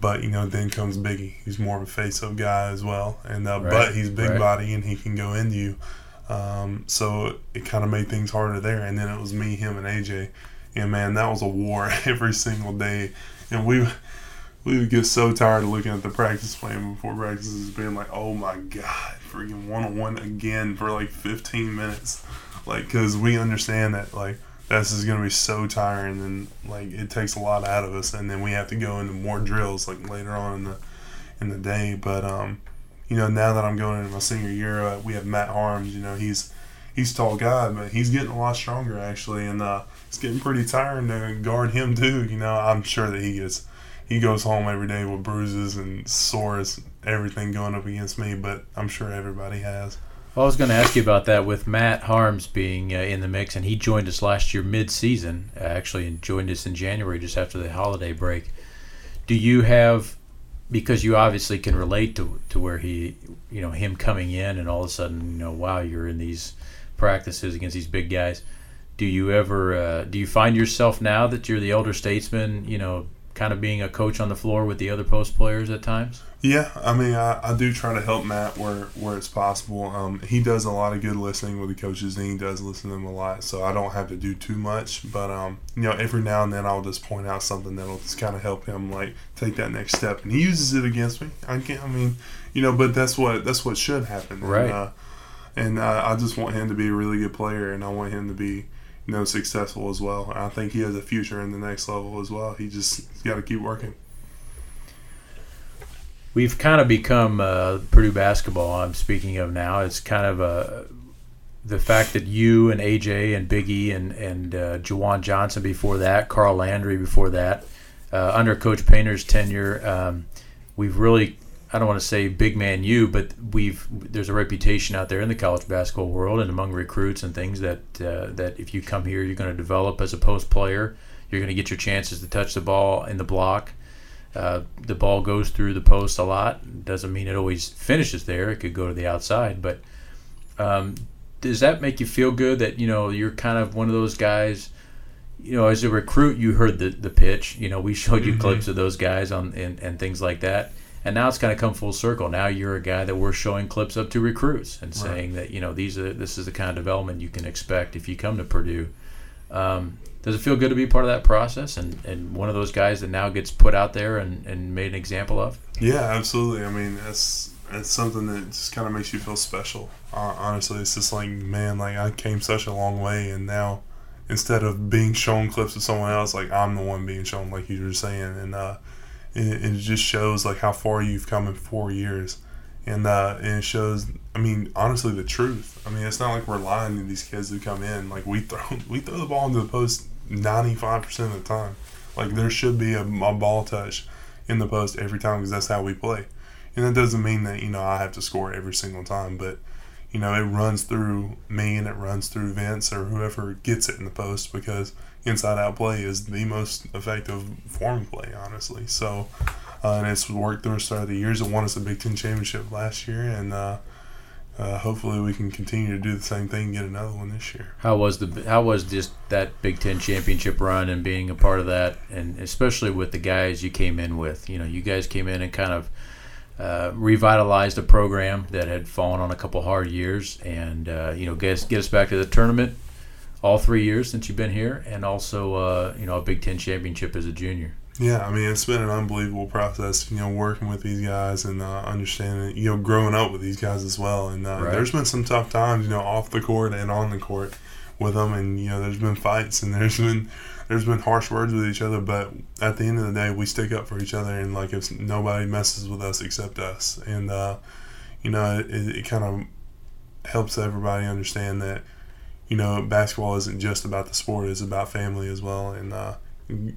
B: But you know, then comes Biggie. He's more of a face-up guy as well, and uh,
A: Right,
B: but he's big
A: right.
B: body and he can go into you. Um, so it kind of made things harder there. And then it was me, him, and AJ. And man, that was a war every single day. And we we would get so tired of looking at the practice plan before practices, being like, "Oh my god, freaking one on one again for like 15 minutes," like because we understand that like this is gonna be so tiring and like it takes a lot out of us, and then we have to go into more drills like later on in the in the day. But um, you know, now that I'm going into my senior year, uh, we have Matt Haarms. You know, he's he's tall guy, but he's getting a lot stronger actually, and uh, it's getting pretty tiring to guard him too. You know, I'm sure that he gets he goes home every day with bruises and sores, everything going up against me. But I'm sure everybody has.
A: I was going to ask you about that with Matt Haarms being uh, in the mix, and he joined us last year mid-season, uh, actually, and joined us in January just after the holiday break. Do you have, because you obviously can relate to to where he, you know, him coming in, and all of a sudden, you know, wow, you're in these practices against these big guys. Do you ever, uh, do you find yourself now that you're the elder statesman, you know, kind of being a coach on the floor with the other post players at times?
B: Yeah, I mean, I, I do try to help Matt where where it's possible. Um, he does a lot of good listening with the coaches, and he does listen to them a lot. So I don't have to do too much, but um, you know, every now and then I'll just point out something that'll just kind of help him like take that next step. And he uses it against me. I can't. I mean, you know, but that's what that's what should happen.
A: Right.
B: And, uh, and uh, I just want him to be a really good player, and I want him to be you know successful as well. I think he has a future in the next level as well. He just got to keep working.
A: we've kind of become uh, Purdue basketball. I'm speaking of now. It's kind of uh, the fact that you and AJ and Biggie and and uh, JaJuan Johnson before that, Carl Landry before that, uh, under Coach Painter's tenure, um, we've really. I don't want to say big man you, but we've there's a reputation out there in the college basketball world and among recruits and things that uh, that if you come here, you're going to develop as a post player. You're going to get your chances to touch the ball in the block. Uh, the ball goes through the post a lot. Doesn't mean it always finishes there. It could go to the outside. But um, does that make you feel good that you know you're kind of one of those guys? You know, as a recruit, you heard the, the pitch. You know, we showed you
B: Mhm.
A: clips of those guys on and, and things like that. And now it's kind of come full circle. Now you're a guy that we're showing clips up to recruits and
B: Right.
A: saying that you know these are this is the kind of development you can expect if you come to Purdue. Um, does it feel good to be part of that process and, and one of those guys that now gets put out there and, and made an example of?
B: Yeah, absolutely. I mean, that's it's something that just kind of makes you feel special. Uh, honestly, it's just like, man, like I came such a long way, and now instead of being shown clips of someone else, like I'm the one being shown, like you were saying, and uh, it, it just shows like how far you've come in four years, and uh, and it shows. I mean, honestly, the truth. I mean, it's not like we're lying to these kids who come in. Like we throw we throw the ball into the post ninety five percent of the time. Like there should be a, a ball touch in the post every time because that's how we play. And that doesn't mean that you know I have to score every single time, but you know, it runs through me and it runs through Vince or whoever gets it in the post because inside out play is the most effective form of play, honestly. So, uh, and it's worked through us throughout the years. It won us a Big Ten championship last year, and uh, uh, hopefully we can continue to do the same thing and get another one this year.
A: How was the how was just that Big Ten championship run and being a part of that, and especially with the guys you came in with? You know, you guys came in and kind of uh, revitalized a program that had fallen on a couple hard years, and uh, you know get us, get us back to the tournament all three years since you've been here, and also uh, you know a Big Ten championship as a junior.
B: Yeah, I mean it's been an unbelievable process, you know, working with these guys and uh, understanding, you know, growing up with these guys as well. And uh, right. there's been some tough times, you know, off the court and on the court with them, and you know, there's been fights and there's been there's been harsh words with each other, but at the end of the day, we stick up for each other, and like if nobody messes with us except us, and uh, you know, it, it kind of helps everybody understand that you know basketball isn't just about the sport; it's about family as well, and uh,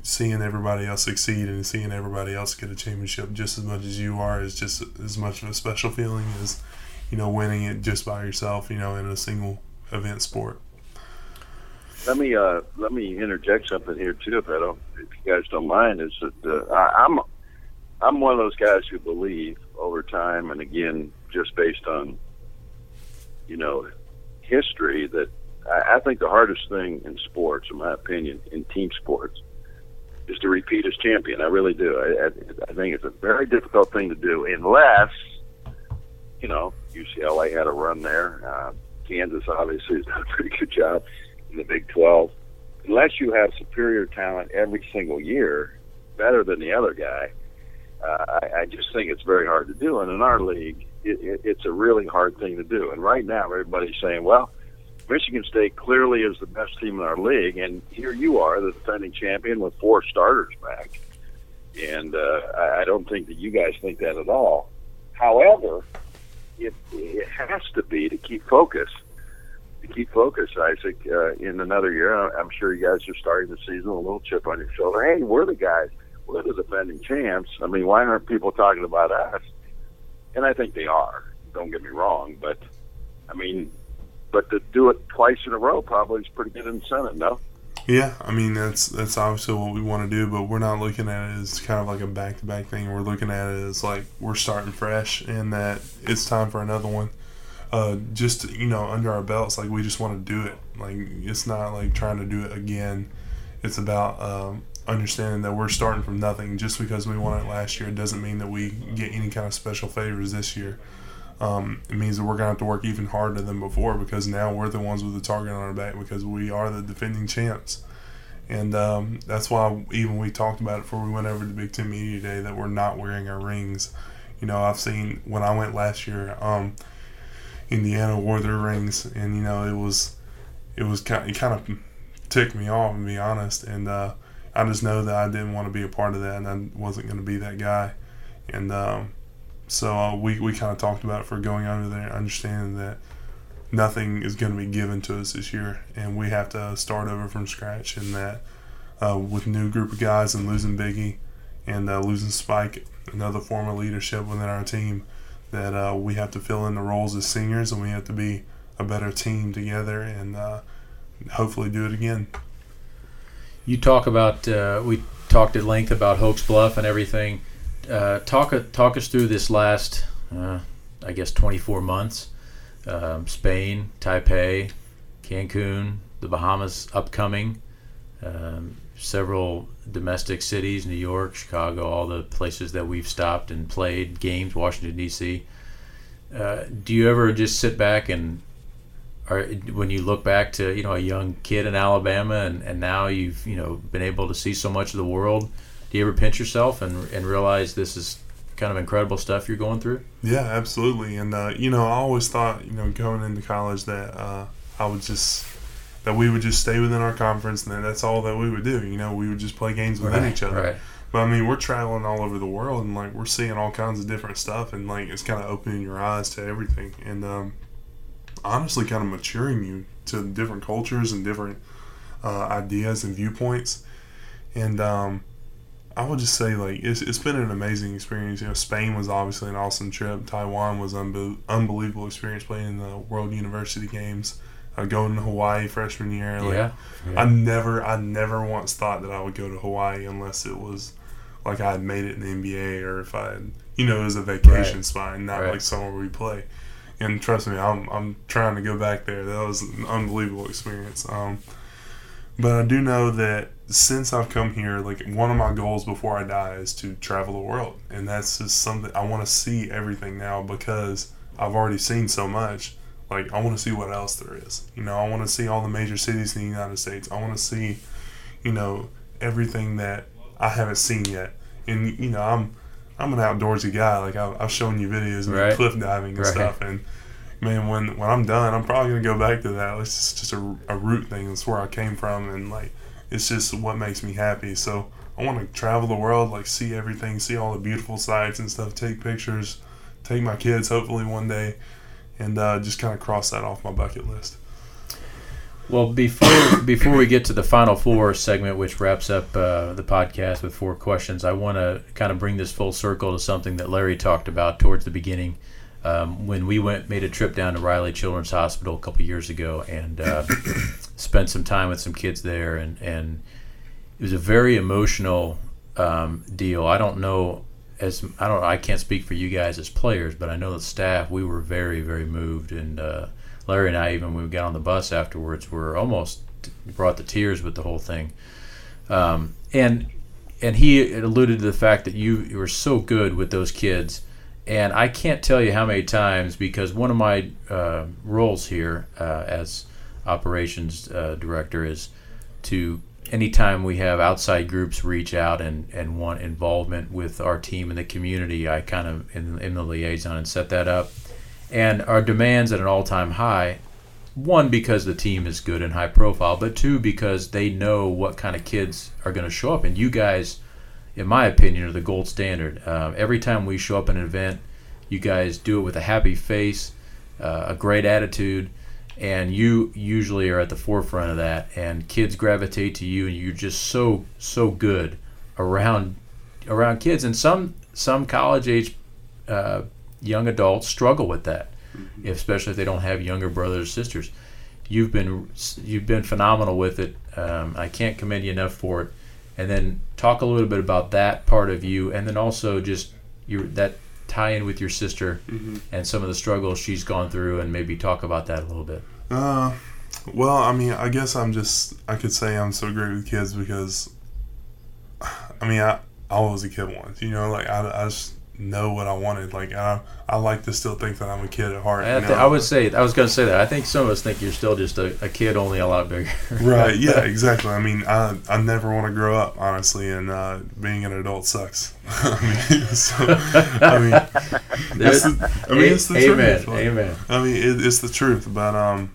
B: seeing everybody else succeed and seeing everybody else get a championship just as much as you are is just as much of a special feeling as you know winning it just by yourself, you know, in a single event sport.
C: Let me uh, let me interject something here too, if I don't, if you guys don't mind. Is that uh, I, I'm I'm one of those guys who believe over time, and again, just based on you know history, that I, think the hardest thing in sports, in my opinion, in team sports, is to repeat as champion. I really do. I, I, I think it's a very difficult thing to do, unless you know UCLA had a run there. Uh, Kansas obviously has done a pretty good job in the Big 12, unless you have superior talent every single year, better than the other guy, uh, I, I just think it's very hard to do. And in our league, it, it, it's a really hard thing to do. And right now, everybody's saying, well, Michigan State clearly is the best team in our league, and here you are, the defending champion with four starters back. And uh, I, don't think that you guys think that at all. However, it, it has to be to keep focus to keep focused, Isaac, uh, in another year. I'm sure you guys are starting the season with a little chip on your shoulder. Hey, we're the guys. We're the defending champs. I mean, why aren't people talking about us? And I think they are. Don't get me wrong, but I mean, but to do it twice in a row probably is pretty good incentive, no?
B: Yeah, I mean that's that's obviously what we want to do, but we're not looking at it as kind of like a back to back thing. We're looking at it as like we're starting fresh and that it's time for another one. Uh, just you know under our belts like we just want to do it. Like it's not like trying to do it again. It's about um, understanding that we're starting from nothing. Just because we won it last year doesn't mean that we get any kind of special favors this year um, it means that we're gonna have to work even harder than before because now we're the ones with the target on our back because we are the defending champs. And um, that's why even we talked about it before we went over to Big Ten Media Day that we're not wearing our rings. You know, I've seen when I went last year, um, Indiana wore their rings, and you know it was it was kind it kind of ticked me off to be honest, and uh, I just know that I didn't want to be a part of that, and I wasn't going to be that guy, and um, so uh, we we kind of talked about it for going under there, understanding that nothing is going to be given to us this year, and we have to start over from scratch, and that uh, with new group of guys and losing Biggie and uh, losing Spike, another form of leadership within our team that uh, we have to fill in the roles as seniors and we have to be a better team together and uh, hopefully do it again.
A: You talk about uh, we talked at length about Hokes Bluff and everything. Uh, talk talk us through this last, uh, I guess, 24 months. Um, Spain, Taipei, Cancun, the Bahamas upcoming. Um, several domestic cities, New York, Chicago, all the places that we've stopped and played games, Washington D.C. Uh, do you ever just sit back and, or when you look back to you know a young kid in Alabama and, and now you've you know been able to see so much of the world, do you ever pinch yourself and and realize this is kind of incredible stuff you're going through?
B: Yeah, absolutely. And uh, you know, I always thought you know going into college that uh, I would just that we would just stay within our conference, and then that's all that we would do. You know, we would just play games within
A: Right,
B: each other.
A: right.
B: But I mean, we're traveling all over the world, and like we're seeing all kinds of different stuff, and like it's kind of opening your eyes to everything, and um, honestly, kind of maturing you to different cultures and different uh, ideas and viewpoints. And um, I would just say, like, it's, it's been an amazing experience. You know, Spain was obviously an awesome trip. Taiwan was unbe- unbelievable experience playing in the World University Games. Uh, going to Hawaii freshman year, like,
A: yeah.
B: I never, I never once thought that I would go to Hawaii unless it was like I had made it in the NBA or if I had, you know, it was a vacation
A: Right.
B: spot and not
A: Right.
B: like somewhere we play. And trust me, I'm, I'm trying to go back there. That was an unbelievable experience. Um, but I do know that since I've come here, like one of my goals before I die is to travel the world, and that's just something I want to see everything now because I've already seen so much. Like I want to see what else there is. You know, I want to see all the major cities in the United States. I want to see, you know, everything that I haven't seen yet. And you know, I'm I'm an outdoorsy guy. Like I've, I've shown you videos of
A: Right.
B: cliff diving and
A: Right.
B: stuff, and man, when when I'm done, I'm probably gonna go back to that. It's just, just a, a root thing. It's where I came from, and like it's just what makes me happy. So I want to travel the world, like see everything, see all the beautiful sights and stuff, take pictures, take my kids hopefully one day, and uh, just kind of cross that off my bucket list.
A: Well, before before we get to the final four segment, which wraps up uh, the podcast with four questions, I want to kind of bring this full circle to something that Larry talked about towards the beginning um, when we went made a trip down to Riley Children's Hospital a couple years ago and uh, spent some time with some kids there, and and it was a very emotional um, deal. I don't know as I don't I can't speak for you guys as players, but I know the staff we were very very moved and. Uh, Larry and I, even when we got on the bus afterwards, were almost brought to tears with the whole thing. Um, and and he alluded to the fact that you, you were so good with those kids. And I can't tell you how many times because one of my uh, roles here uh, as operations uh, director is to anytime we have outside groups reach out and, and want involvement with our team in the community, I kind of in, in the liaison and set that up. And our demands at an all-time high one because the team is good and high profile but two because they know what kind of kids are going to show up. And you guys in my opinion are the gold standard um, every time we show up at an event you guys do it with a happy face uh, a great attitude and you usually are at the forefront of that and kids gravitate to you and you're just so so good around around kids and some some college age uh, young adults struggle with that, if, especially if they don't have younger brothers or sisters. You've been you've been phenomenal with it. Um, I can't commend you enough for it. And then talk a little bit about that part of you, and then also just your that tie in with your sister and some of the struggles she's gone through, and maybe talk about that a little bit.
B: Uh, well, I mean, I guess I'm just I could say I'm so great with kids because, I mean, I I was a kid once, you know, like I, I just know what I wanted. Like I I like to still think that I'm a kid at heart.
A: I, th- I would say I was going to say that. I think some of us think you're still just a, a kid, only a lot bigger.
B: Right. Yeah. Exactly. I mean, I I never want to grow up, honestly, and uh, being an adult sucks. I mean, so, I mean, it's the, I mean, it's the
A: Amen.
B: truth. Like,
A: Amen.
B: I mean, it, it's the truth. But um,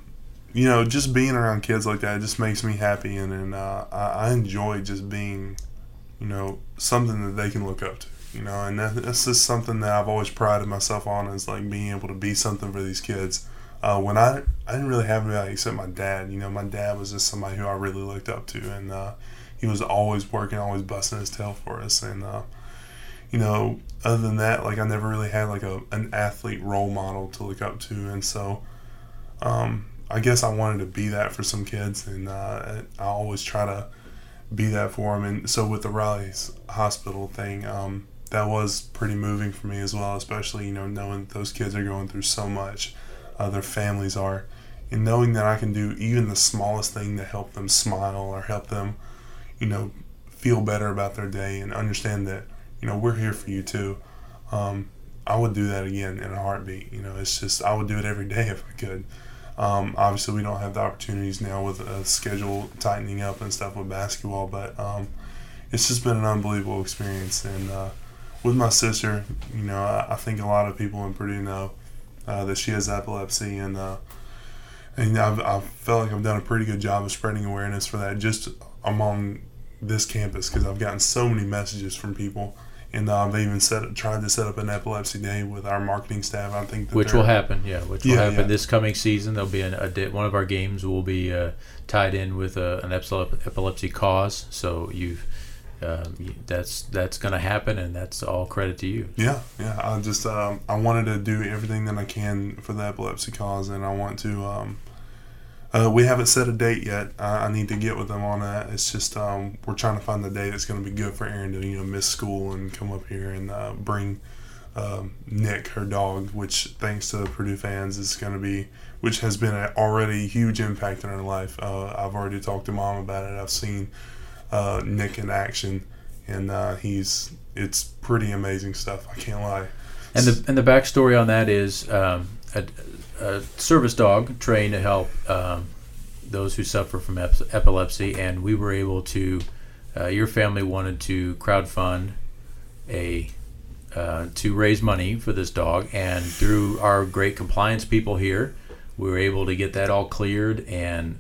B: you know, just being around kids like that just makes me happy, and and uh, I, I enjoy just being, you know, something that they can look up to. You know, and that, that's just something that I've always prided myself on is like being able to be something for these kids. Uh, when I I didn't really have anybody except my dad. You know, my dad was just somebody who I really looked up to, and uh, he was always working, always busting his tail for us, and. Uh, you know, other than that, like I never really had like a an athlete role model to look up to, and so um, I guess I wanted to be that for some kids, and uh, I always try to be that for them. And so with the Riley's hospital thing, um, that was pretty moving for me as well, especially you know knowing those kids are going through so much, uh, their families are, and knowing that I can do even the smallest thing to help them smile or help them, you know, feel better about their day and understand that you know we're here for you too. Um, I would do that again in a heartbeat. You know, it's just I would do it every day if I could. Um, obviously, we don't have the opportunities now with a schedule tightening up and stuff with basketball, but um, it's just been an unbelievable experience. And uh, with my sister, you know, I, I think a lot of people in Purdue know uh, that she has epilepsy, and uh, and I've, I felt like I've done a pretty good job of spreading awareness for that just among this campus because I've gotten so many messages from people. And uh, I've even set tried to set up an epilepsy day with our marketing staff. I think that
A: which will happen. Yeah, which will
B: Yeah,
A: happen
B: yeah.
A: this coming season. There'll be an, a day, one of our games will be uh, tied in with a, an epilepsy cause. So you've um, that's that's going to happen, and that's all credit to you.
B: Yeah, yeah. I just um, I wanted to do everything that I can for the epilepsy cause, and I want to. Um, uh, we haven't set a date yet. I, I need to get with them on that. It's just um, we're trying to find the day that's going to be good for Erin to you know miss school and come up here and uh, bring um, Nick her dog, which thanks to the Purdue fans is going to be, which has been a already huge impact in her life. Uh, I've already talked to mom about it. I've seen uh, Nick in action, and uh, he's it's pretty amazing stuff. I can't lie.
A: And the and the backstory on that is um, a, a service dog trained to help um, those who suffer from ep- epilepsy, and we were able to. Uh, your family wanted to crowdfund a uh, to raise money for this dog, and through our great compliance people here, we were able to get that all cleared and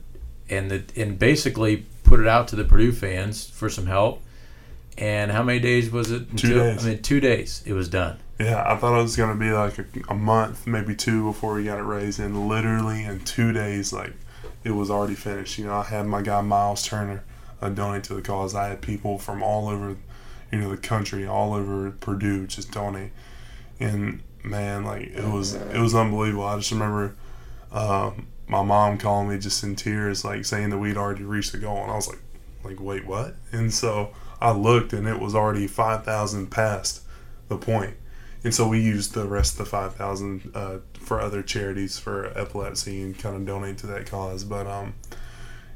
A: and the, and basically put it out to the Purdue fans for some help. And how many days was it?
B: Two days.
A: I mean, two days. It was done.
B: Yeah, I thought it was gonna be like a, a month, maybe two, before we got it raised, and literally in two days, like it was already finished. You know, I had my guy Myles Turner uh, donate to the cause. I had people from all over, you know, the country, all over Purdue, just donate. And man, like it was, it was unbelievable. I just remember uh, my mom calling me just in tears, like saying that we'd already reached the goal, and I was like, like wait, what? And so I looked, and it was already five thousand past the point. and so we used the rest of the five thousand uh, for other charities for epilepsy and kind of donate to that cause. But um,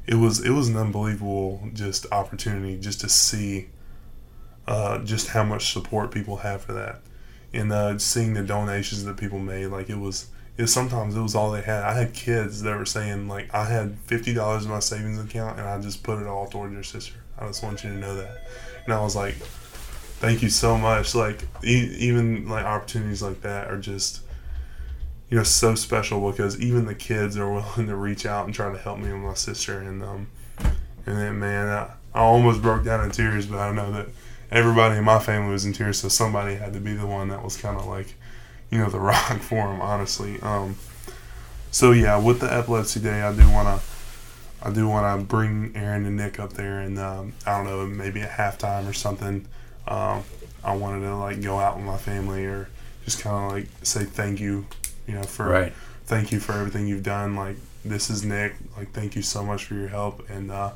B: it was it was an unbelievable just opportunity just to see uh, just how much support people have for that, and uh, seeing the donations that people made. Like it was. It, sometimes it was all they had. I had kids that were saying like I had fifty dollars in my savings account and I just put it all toward your sister. I just want you to know that. And I was like, thank you so much like e- even like opportunities like that are just you know so special because even the kids are willing to reach out and try to help me and my sister and um and then man I, I almost broke down in tears but i know that everybody in my family was in tears so somebody had to be the one that was kind of like you know the rock for them honestly um so yeah with the epilepsy day i do want to I do want to bring Aaron and Nick up there, and um, I don't know, maybe at halftime or something. Um, I wanted to like go out with my family or just kind of like say thank you, you know, for
A: Right.
B: thank you for everything you've done. Like this is Nick. Like thank you so much for your help, and uh,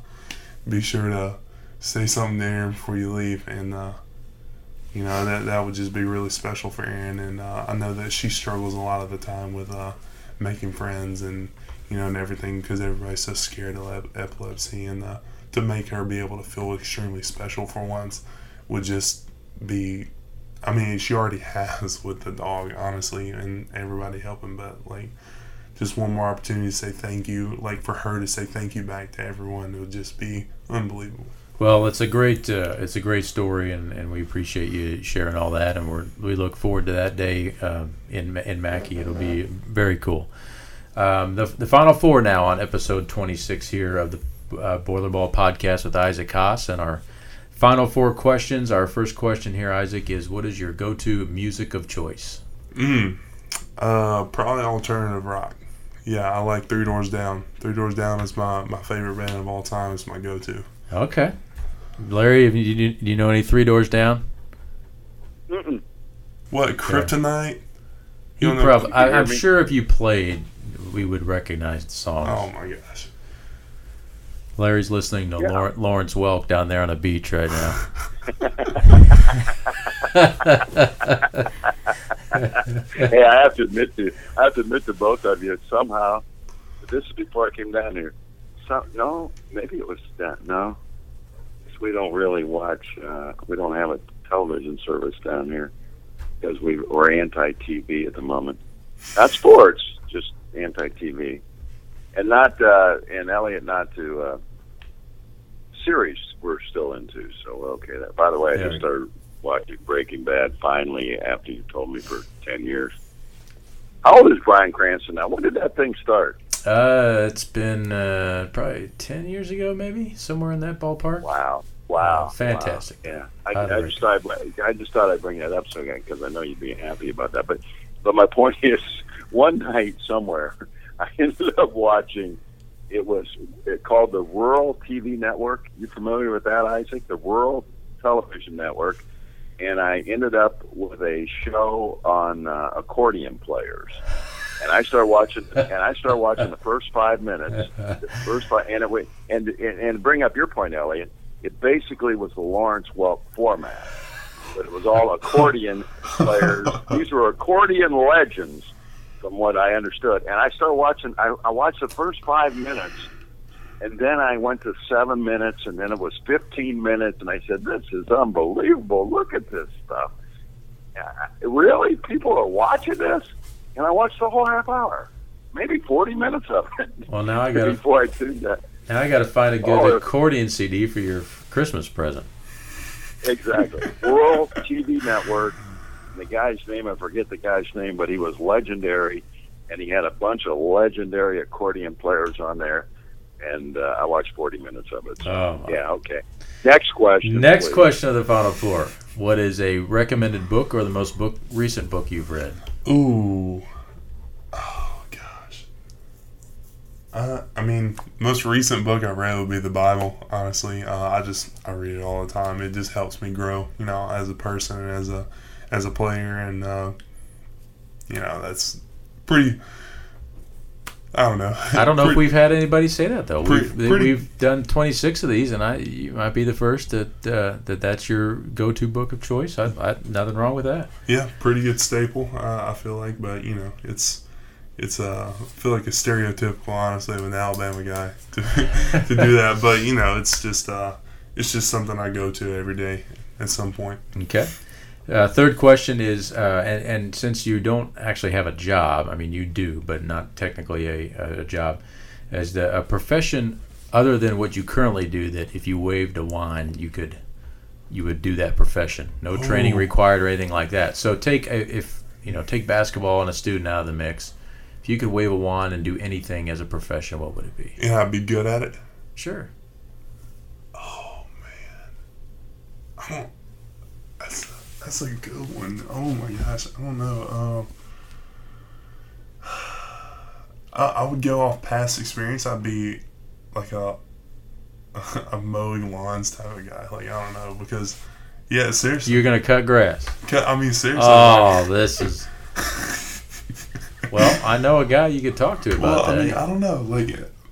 B: be sure to say something there before you leave, and uh, you know that that would just be really special for Aaron. And uh, I know that she struggles a lot of the time with uh, making friends and you know and everything because everybody's so scared of epilepsy, and uh, to make her be able to feel extremely special for once would just be I mean, she already has with the dog, honestly, and everybody helping, but like just one more opportunity to say thank you, like for her to say thank you back to everyone, it would just be unbelievable.
A: Well, it's a great uh, it's a great story, and, and we appreciate you sharing all that, and we we look forward to that day um, in in Mackey. It'll be very cool. Um, the the final four now on episode twenty six here of the uh, Boiler Ball podcast with Isaac Haas, and our final four questions. Our first question here, Isaac, is what is your go to music of choice?
B: Mm. Uh, probably alternative rock. Yeah, I like Three Doors Down. Three Doors Down is my, my favorite band of all time. It's my go to.
A: Okay, Larry, have you, do you know any Three Doors Down?
C: Mm-mm.
B: What Kryptonite?
A: You
B: don't know-
A: I, I'm sure if you played, we would recognize the song.
B: Oh my gosh.
A: Larry's listening to
C: Yeah.
A: Lawr- Lawrence Welk down there on a beach right now.
C: hey, I have to admit to I have to admit to both of you somehow. This is before I came down here. So, no, maybe it was that. No, 'Cause we don't really watch. Uh, we don't have a television service down here because we we're anti-TV at the moment. Not sports, just anti-TV, and not uh, and Elliot not to uh, series. We're still into. So okay. That by the way, I just started watching Breaking Bad finally after you told me for ten years. How old is Bryan Cranston now? When did that thing start?
A: Uh, it's been uh, probably ten years ago, maybe somewhere in that ballpark.
C: Wow. Wow.
A: Oh, fantastic.
C: Wow. Yeah. I, I just thought I just thought I'd bring that up so because I know you'd be happy about that. But but my point is, one night somewhere, I ended up watching. It was it called the Rural TV Network. You familiar with that, Isaac? The Rural Television Network. And I ended up with a show on uh, accordion players. And I start watching, and I start watching the first five minutes, the first five, and it went, and and, and bring up your point, Elliot it basically was the Lawrence Welk format, but it was all accordion players. These were accordion legends, from what I understood. And I started watching. I, I watched the first five minutes, and then I went to seven minutes, and then it was fifteen minutes, and I said, "This is unbelievable! Look at this stuff! Really, people are watching this?" And I watched the whole half hour, maybe forty minutes of it.
A: Well, now I got
C: before I tuned that.
A: Now I got to find a good
C: Oh,
A: accordion CD for your Christmas present.
C: Exactly. Rural TV Network. The guy's name, I forget the guy's name, but he was legendary, and he had a bunch of legendary accordion players on there. And uh, I watched 40 minutes of it. So,
A: Oh,
C: yeah, okay. Next question.
A: Next
C: please.
A: question of the final four: What is a recommended book or the most book recent book you've read?
B: Ooh. Oh gosh. Uh, I mean, most recent book I read would be the Bible. Honestly, uh, I just I read it all the time. It just helps me grow, you know, as a person and as a as a player, and uh, you know that's pretty. I don't know.
A: I don't know if we've had anybody say that though.
B: Pretty-
A: We've,
B: pretty-
A: we've done 26 of these, and I you might be the first that uh, that that's your go-to book of choice. I, I nothing wrong with that.
B: Yeah, pretty good staple. Uh, I feel like, but you know, it's it's uh, I feel like a stereotypical, honestly, of an Alabama guy to to do that. But you know, it's just uh, it's just something I go to every day at some point.
A: Okay. Uh, third question is, uh, and, and since you don't actually have a job, I mean you do, but not technically a, a job, as the, a profession other than what you currently do, that if you waved a wand, you could, you would do that profession. No training required or anything like that. So take a, if you know take basketball and a student out of the mix. If you could wave a wand and do anything as a profession, what would it be?
B: And I'd be good at it.
A: Sure.
B: Oh man, I don't. That's a good one. Oh my gosh, I don't know. Um, I, I would go off past experience. I'd be like a a mowing lawns type of guy. Like I don't know because yeah, seriously.
A: You're gonna cut grass.
B: Cut- I mean seriously.
A: Oh, this is. Well, I know a guy you could talk to about Well,
B: I
A: that.
B: mean, I don't know. Like,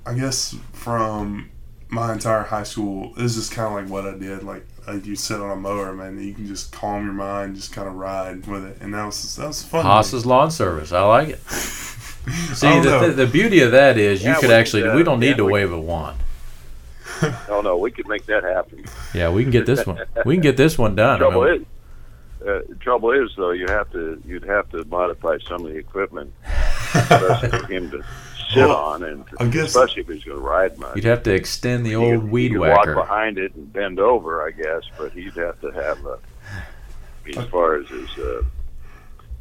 B: I guess from my entire high school, this is kind of like what I did. Like, like you sit on a mower, man. You can just calm your mind, just kind of ride with it, and that was that was fun.
A: Haas's Lawn Service. I like it. See, the,
B: know.
A: the, the beauty of that is you
C: Yeah,
A: could
C: we
A: actually,
C: could, uh,
A: we don't need
C: yeah,
A: to
C: we-
A: wave a wand.
C: oh no, we could make that happen.
A: Yeah, we can get this one. We can get this one done. I
C: trouble
A: mean,
C: is, uh, trouble is though, you have to you'd have to modify some of the equipment, for him to sit
B: Well,
C: on, and
B: I guess-
C: especially if he's going to ride much.
A: you'd have to extend the old
C: could-
A: weed
C: he
A: whacker.
C: Walk behind it and bend over, I guess, but he'd have to have a. As far as his uh,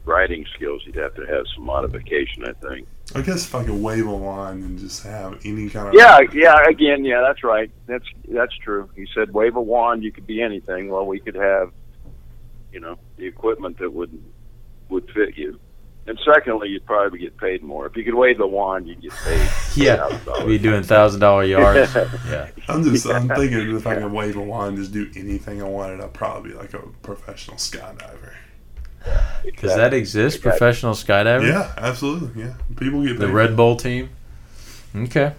C: riding skills, he'd have to have some modification, I think.
B: I guess if I could wave a line and just have any kind of
C: Yeah, yeah. Again, yeah, that's right. That's that's true. He said, wave a wand, you could be anything. Well, we could have, you know, the equipment that would would fit you. And secondly, you'd probably get paid more if you could wave the wand. You'd get paid.
A: Yeah,
C: $1,000.
A: be doing thousand dollar yards. Yeah,
B: I'm just I'm thinking if I could wave a line, just do anything I wanted, I'd probably be like a professional skydiver.
A: does that exist?
C: Exactly.
A: Professional skydiver.
B: Yeah, absolutely. Yeah, people get
A: The. Red Bull team. Okay.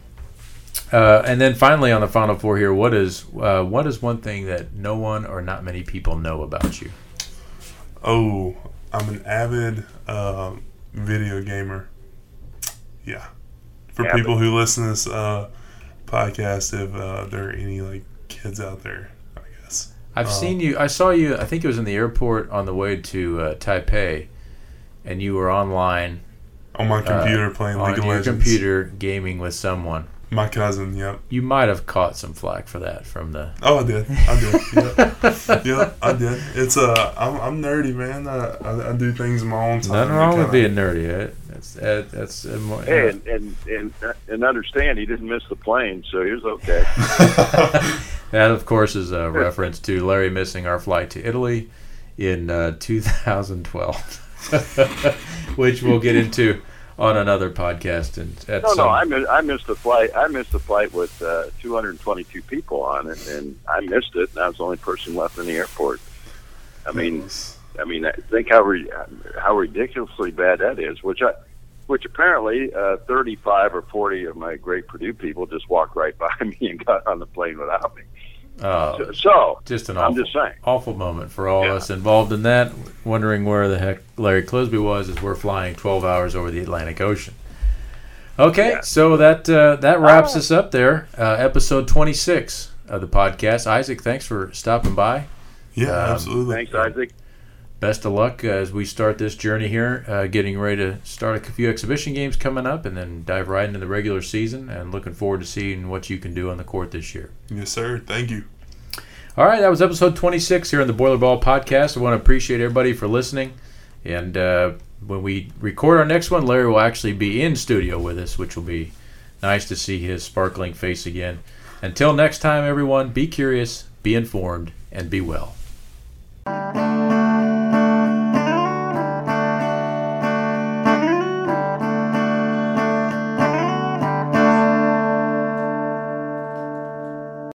A: Uh, and then finally, on the final four here, what is uh, what is one thing that no one or not many people know about you?
B: Oh, I'm an avid uh, video gamer. Yeah. For
C: Avid.
B: people who listen to this uh, podcast, if uh, there are any like kids out there, I guess.
A: I've
B: Oh.
A: seen you. I saw you. I think it was in the airport on the way to uh, Taipei, and you were online
B: On my
A: uh,
B: computer playing
A: on
B: League of Legends.
A: On your computer gaming with someone.
B: My cousin. Yep.
A: You might have caught some flack for that from the.
B: Oh, I did. I did. Yep. yep, I did. It's uh, I'm, I'm nerdy, man. I, I, I do things in my own time.
A: Nothing wrong with being nerdy. It, it's That's, uh, that's uh, more,
C: Hey, and, and and and understand he didn't miss the plane, so he was okay.
A: that, of course, is a reference to Larry missing our flight to Italy in uh, 2012, which we'll get into on another podcast. And
C: No,
A: some,
C: no, I missed, I missed the flight. I missed the flight with uh, 222 people on it, and I missed it. And I was the only person left in the airport. I mean, I mean, think how re- how ridiculously bad that is. Which I, which apparently, uh, 35 or 40 of my great Purdue people just walked right by me and got on the plane without me.
A: Uh,
C: So, so
A: just an
C: I'm
A: awful,
C: just saying.
A: awful moment for all
C: Yeah.
A: us involved in that, wondering where the heck Larry Clisby was as we're flying 12 hours over the Atlantic Ocean. Okay,
C: Yeah.
A: so that uh, that wraps
C: Oh.
A: us up there. Uh, episode 26 of the podcast. Isaac, thanks for stopping by.
B: Yeah,
A: Um,
B: absolutely.
C: Thanks, Isaac.
A: Best of luck as we start this journey here, uh, getting ready to start a few exhibition games coming up and then dive right into the regular season and looking forward to seeing what you can do on the court this year.
B: Yes, sir. Thank you.
A: All right, that was episode 26 here on the Boiler Ball podcast. I want to appreciate everybody for listening. And uh, when we record our next one, Larry will actually be in studio with us, which will be nice to see his sparkling face again. Until next time, everyone, be curious, be informed, and be well.